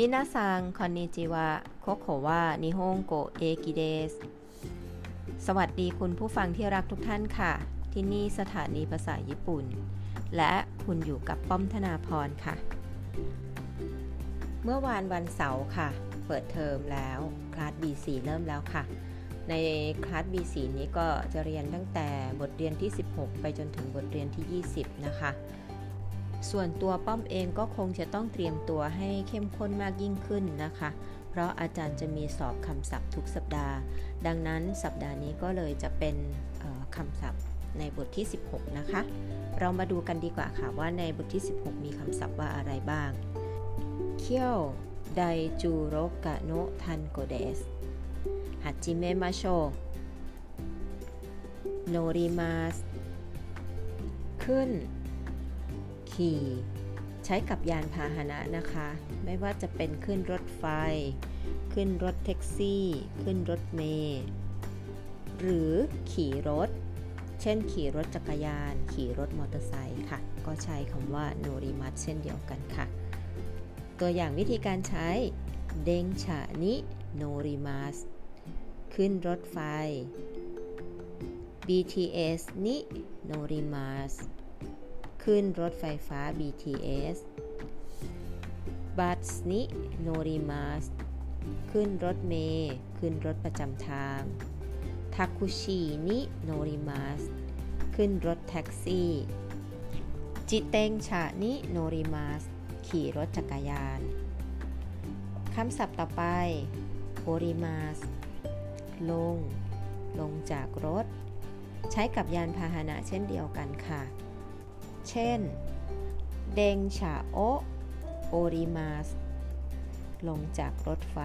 มินาซังคอนนิจิวะโคโควะนิฮงโกเอกิเดสสวัสดีคุณผู้ฟังที่รักทุกท่านค่ะ ที่นี่สถานีภาษาญี่ปุ่น และคุณอยู่กับป้อมธนาพรค่ะ เมื่อวานวันเสาร์ค่ะ เปิดเทอมแล้วคลาส B4 เริ่มแล้วค่ะ ในคลาส B4 นี้ก็จะเรียนตั้งแต่บทเรียนที่ 16 ไปจนถึงบทเรียนที่ 20 นะคะ ส่วนตัวป้อมเองก็คงจะต้องเตรียมตัวให้เข้มข้นมากยิ่งขึ้นนะคะ เพราะอาจารย์จะมีสอบคำศัพท์ทุกสัปดาห์ ดังนั้นสัปดาห์นี้ก็เลยจะเป็นคำศัพท์ในบทที่ 16 นะคะ เรามาดูกันดีกว่าค่ะว่าในบทที่ 16 มีคำศัพท์ว่าอะไรบ้าง เคี่ยวไดจูโรกะโนทันโกเดสฮัจิเมมาโชโนริมาสขึ้น ขี่ ใช้กับยานพาหนะนะคะ ไม่ว่าจะเป็นขึ้นรถไฟ ขึ้นรถแท็กซี่ ขึ้นรถเมล์หรือขี่รถ เช่นขี่รถจักรยาน ขี่รถมอเตอร์ไซค์ค่ะ ก็ใช้คำว่าโนริมัสเช่นเดียวกันค่ะ ตัวอย่างวิธีการใช้เดงฉะนิโนริมัสขึ้นรถไฟ BTS นิโนริมัส ขึ้นรถไฟฟ้า BTS บัสนิโนริมัสขึ้นรถเมย์ขึ้นรถประจำทางทาคุชินิโนริมัสขึ้นรถแท็กซี่ จิเตงชานิโนริมัสขี่รถจักรยาน คำศัพท์ต่อไปโอริมัสลง ลงจากรถ ใช้กับยานพาหนะเช่นเดียวกันค่ะ เช่น เดงชาโอโอริมาสลงจากรถไฟ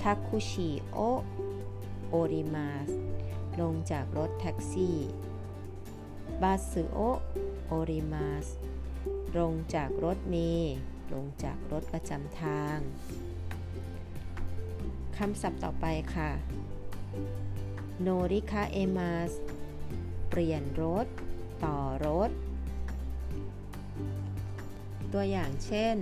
ทาคุชิโอโอริมาสลงจากรถแท็กซี่ バスを降ります ลงจากรถเมล์ลงจากรถประจำทาง คำศัพท์ต่อไปค่ะ 乗り換えます เปลี่ยนรถ ต่อรถ ตัวอย่างเช่น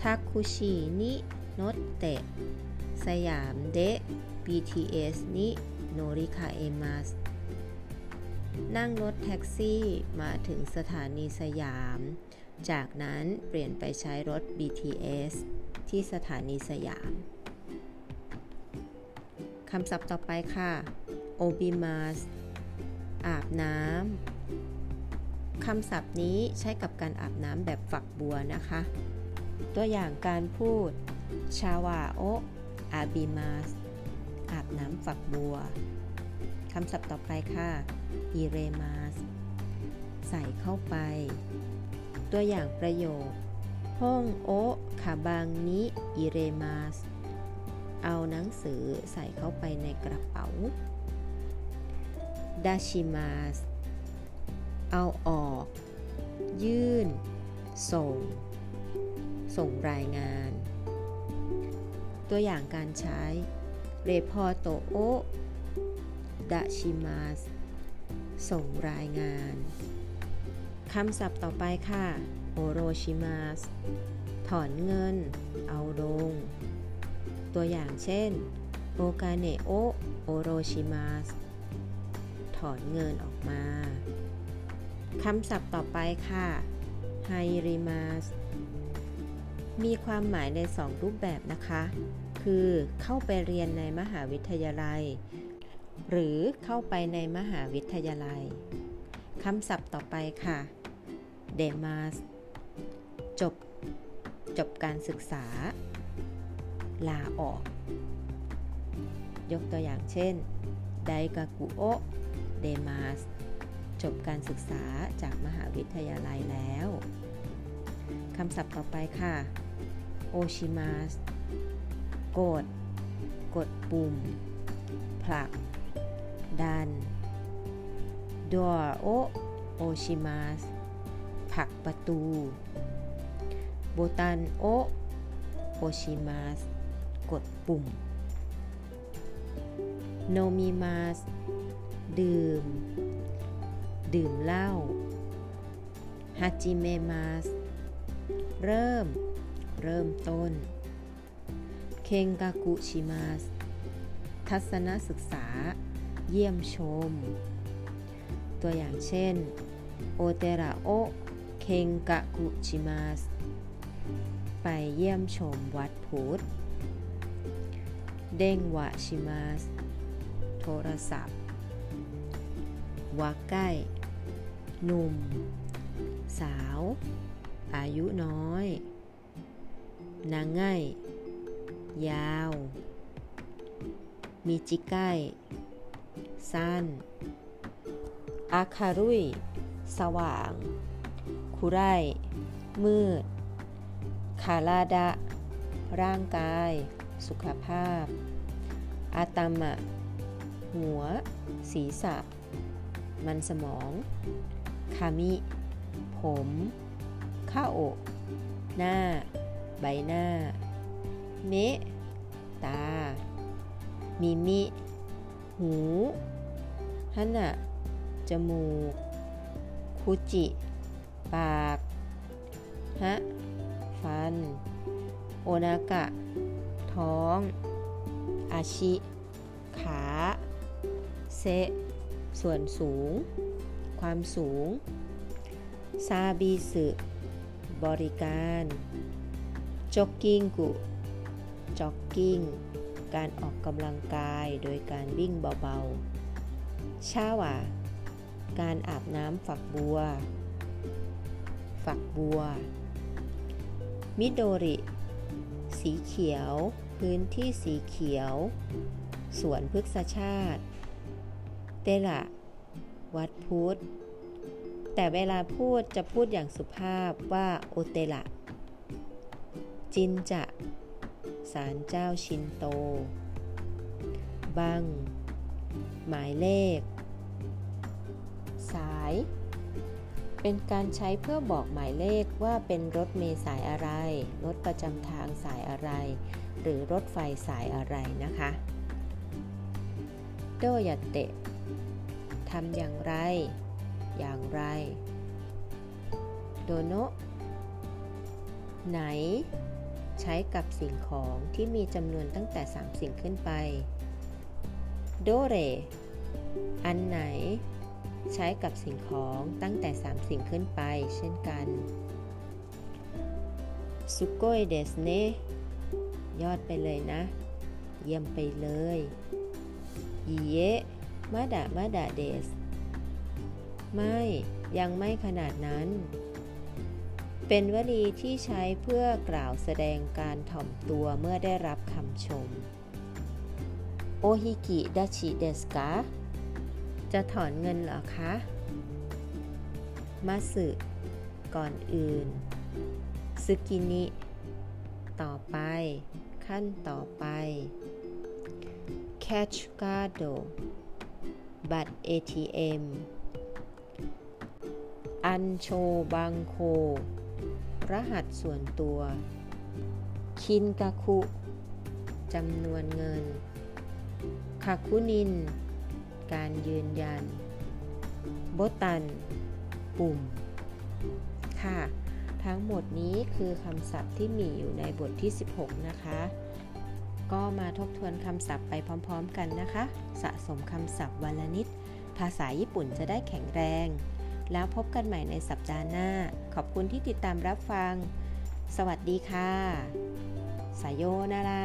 タクシーに乗ってサイアムで BTS にโนริคาเอมัสนั่งรถแท็กซี่มาถึงสถานีสยาม จากนั้นเปลี่ยนไปใช้รถ BTS ที่สถานีสยาม คำศัพท์ต่อไปค่ะโอบิมาสอาบน้ำ คำศัพท์นี้ใช้กับการอาบน้ำแบบฝักบัวนะคะ ตัวอย่างการพูดชาวาโออาบิมาสอาบน้ำฝักบัวคำศัพท์ต่อไปค่ะอิเรมาสใส่เข้าไป ตัวอย่างประโยคห้องโอคาบังนิอิเรมาสเอาหนังสือใส่เข้าไปในกระเป๋าดาชิมาส เอาออก ยื่น ส่ง ส่งรายงาน ตัวอย่างการใช้เรพอโตโอดาชิมาสส่งรายงาน คำศัพท์ต่อไปค่ะโอโรชิมาสถอนเงิน เอาลง ตัวอย่างเช่นโอกาเนโอโอโรชิมาสถอนเงินออกมา คำศัพท์ต่อไปค่ะไฮริมาสมีความหมายในสองรูปแบบนะคะ คือเข้าไปเรียนในมหาวิทยาลัย หรือเข้าไปในมหาวิทยาลัยคำศัพท์ต่อไปค่ะเดมาสจบ จบการศึกษา ลาออก ยกตัวอย่างเช่นไดกากุโอเดมาส จบการศึกษาจากมหาวิทยาลัยแล้วคำศัพท์ต่อไปค่ะโอชิมาสกด กดปุ่ม ผลัก ดันดอโอโอชิมาสผลักประตูโบตันโอโอชิมาสกดปุ่มโนมิมาสดื่ม ดื่มเหล้าฮาจิเมมัสเริ่ม เริ่มต้น เคงกากุชิมาสทัศนศึกษา เยี่ยมชม ตัวอย่างเช่น โอเตระโอเคงกะกุชิมาสไปเยี่ยมชมวัดพุทธ เด้งวะชิมาสโทรศัพท์วาใกล้ หนุ่ม สาว อายุน้อย นางง่าย ยาว มีจิใกล้ สั้น อาคารุย สว่าง คุไร มืด คาราดะ ร่างกาย สุขภาพ อาตามะ หัว ศีรษะมันสมอง คามิ ผมข้าอกหน้า ใบหน้า เมะตา มิมิ หูฮันะจมูก คุจิ ปาก ฮะ ฟัน โอนากะ ท้อง อาชิ ขา เซ ส่วนสูง ความสูง ซาบิสึ บริการจ็อกกิ้งกุจ็อกกิ้ง การออกกำลังกายโดยการวิ่งเบาๆ ชาวะการอาบน้ำฝักบัว ฝักบัว มิโดริ สีเขียว พื้นที่สีเขียว สวนพฤกษชาติ เตละ วัดพุทธ แต่เวลาพูดจะพูดอย่างสุภาพว่าโอเตละจินจะศาลเจ้าชินโต บัง หมายเลข สาย เป็นการใช้เพื่อบอกหมายเลขว่าเป็นรถเมล์สายอะไร รถประจำทางสายอะไร หรือรถไฟสายอะไรนะคะ โดยเตะ ทำอย่างไร อย่างไร โดโนไหน ใช้กับสิ่งของที่มีจำนวนตั้งแต่ 3 สิ่งขึ้นไป โดเร อันไหน ใช้กับสิ่งของตั้งแต่ 3 สิ่งขึ้นไป เช่นกันสุโกยเดสเนยอดไปเลยนะ เยี่ยมไปเลยยีเย มาดามาดาเดส ไม่ยังไม่ขนาดนั้น เป็นวลีที่ใช้เพื่อกล่าวแสดงการถ่อมตัวเมื่อได้รับคำชม โอฮิกิดาชิเดสกาจะถอนเงินเหรอคะมาสึก่อนอื่นซึกินิต่อไป ขั้นต่อไป catch card บัตร ATM อันโชบังโค รหัสส่วนตัว คินกาคุ จำนวนเงินคาคุนิน การยืนยัน โบตัน ปุ่ม ค่ะ ทั้งหมดนี้คือคำศัพท์ที่มีอยู่ในบทที่ 16 นะคะ ก็มาทบทวนคำศัพท์ไปพร้อมๆกันนะคะ สะสมคำศัพท์วันละนิด ภาษาญี่ปุ่นจะได้แข็งแรง แล้วพบกันใหม่ในสัปดาห์หน้า ขอบคุณที่ติดตามรับฟัง สวัสดีค่ะสายโยนารา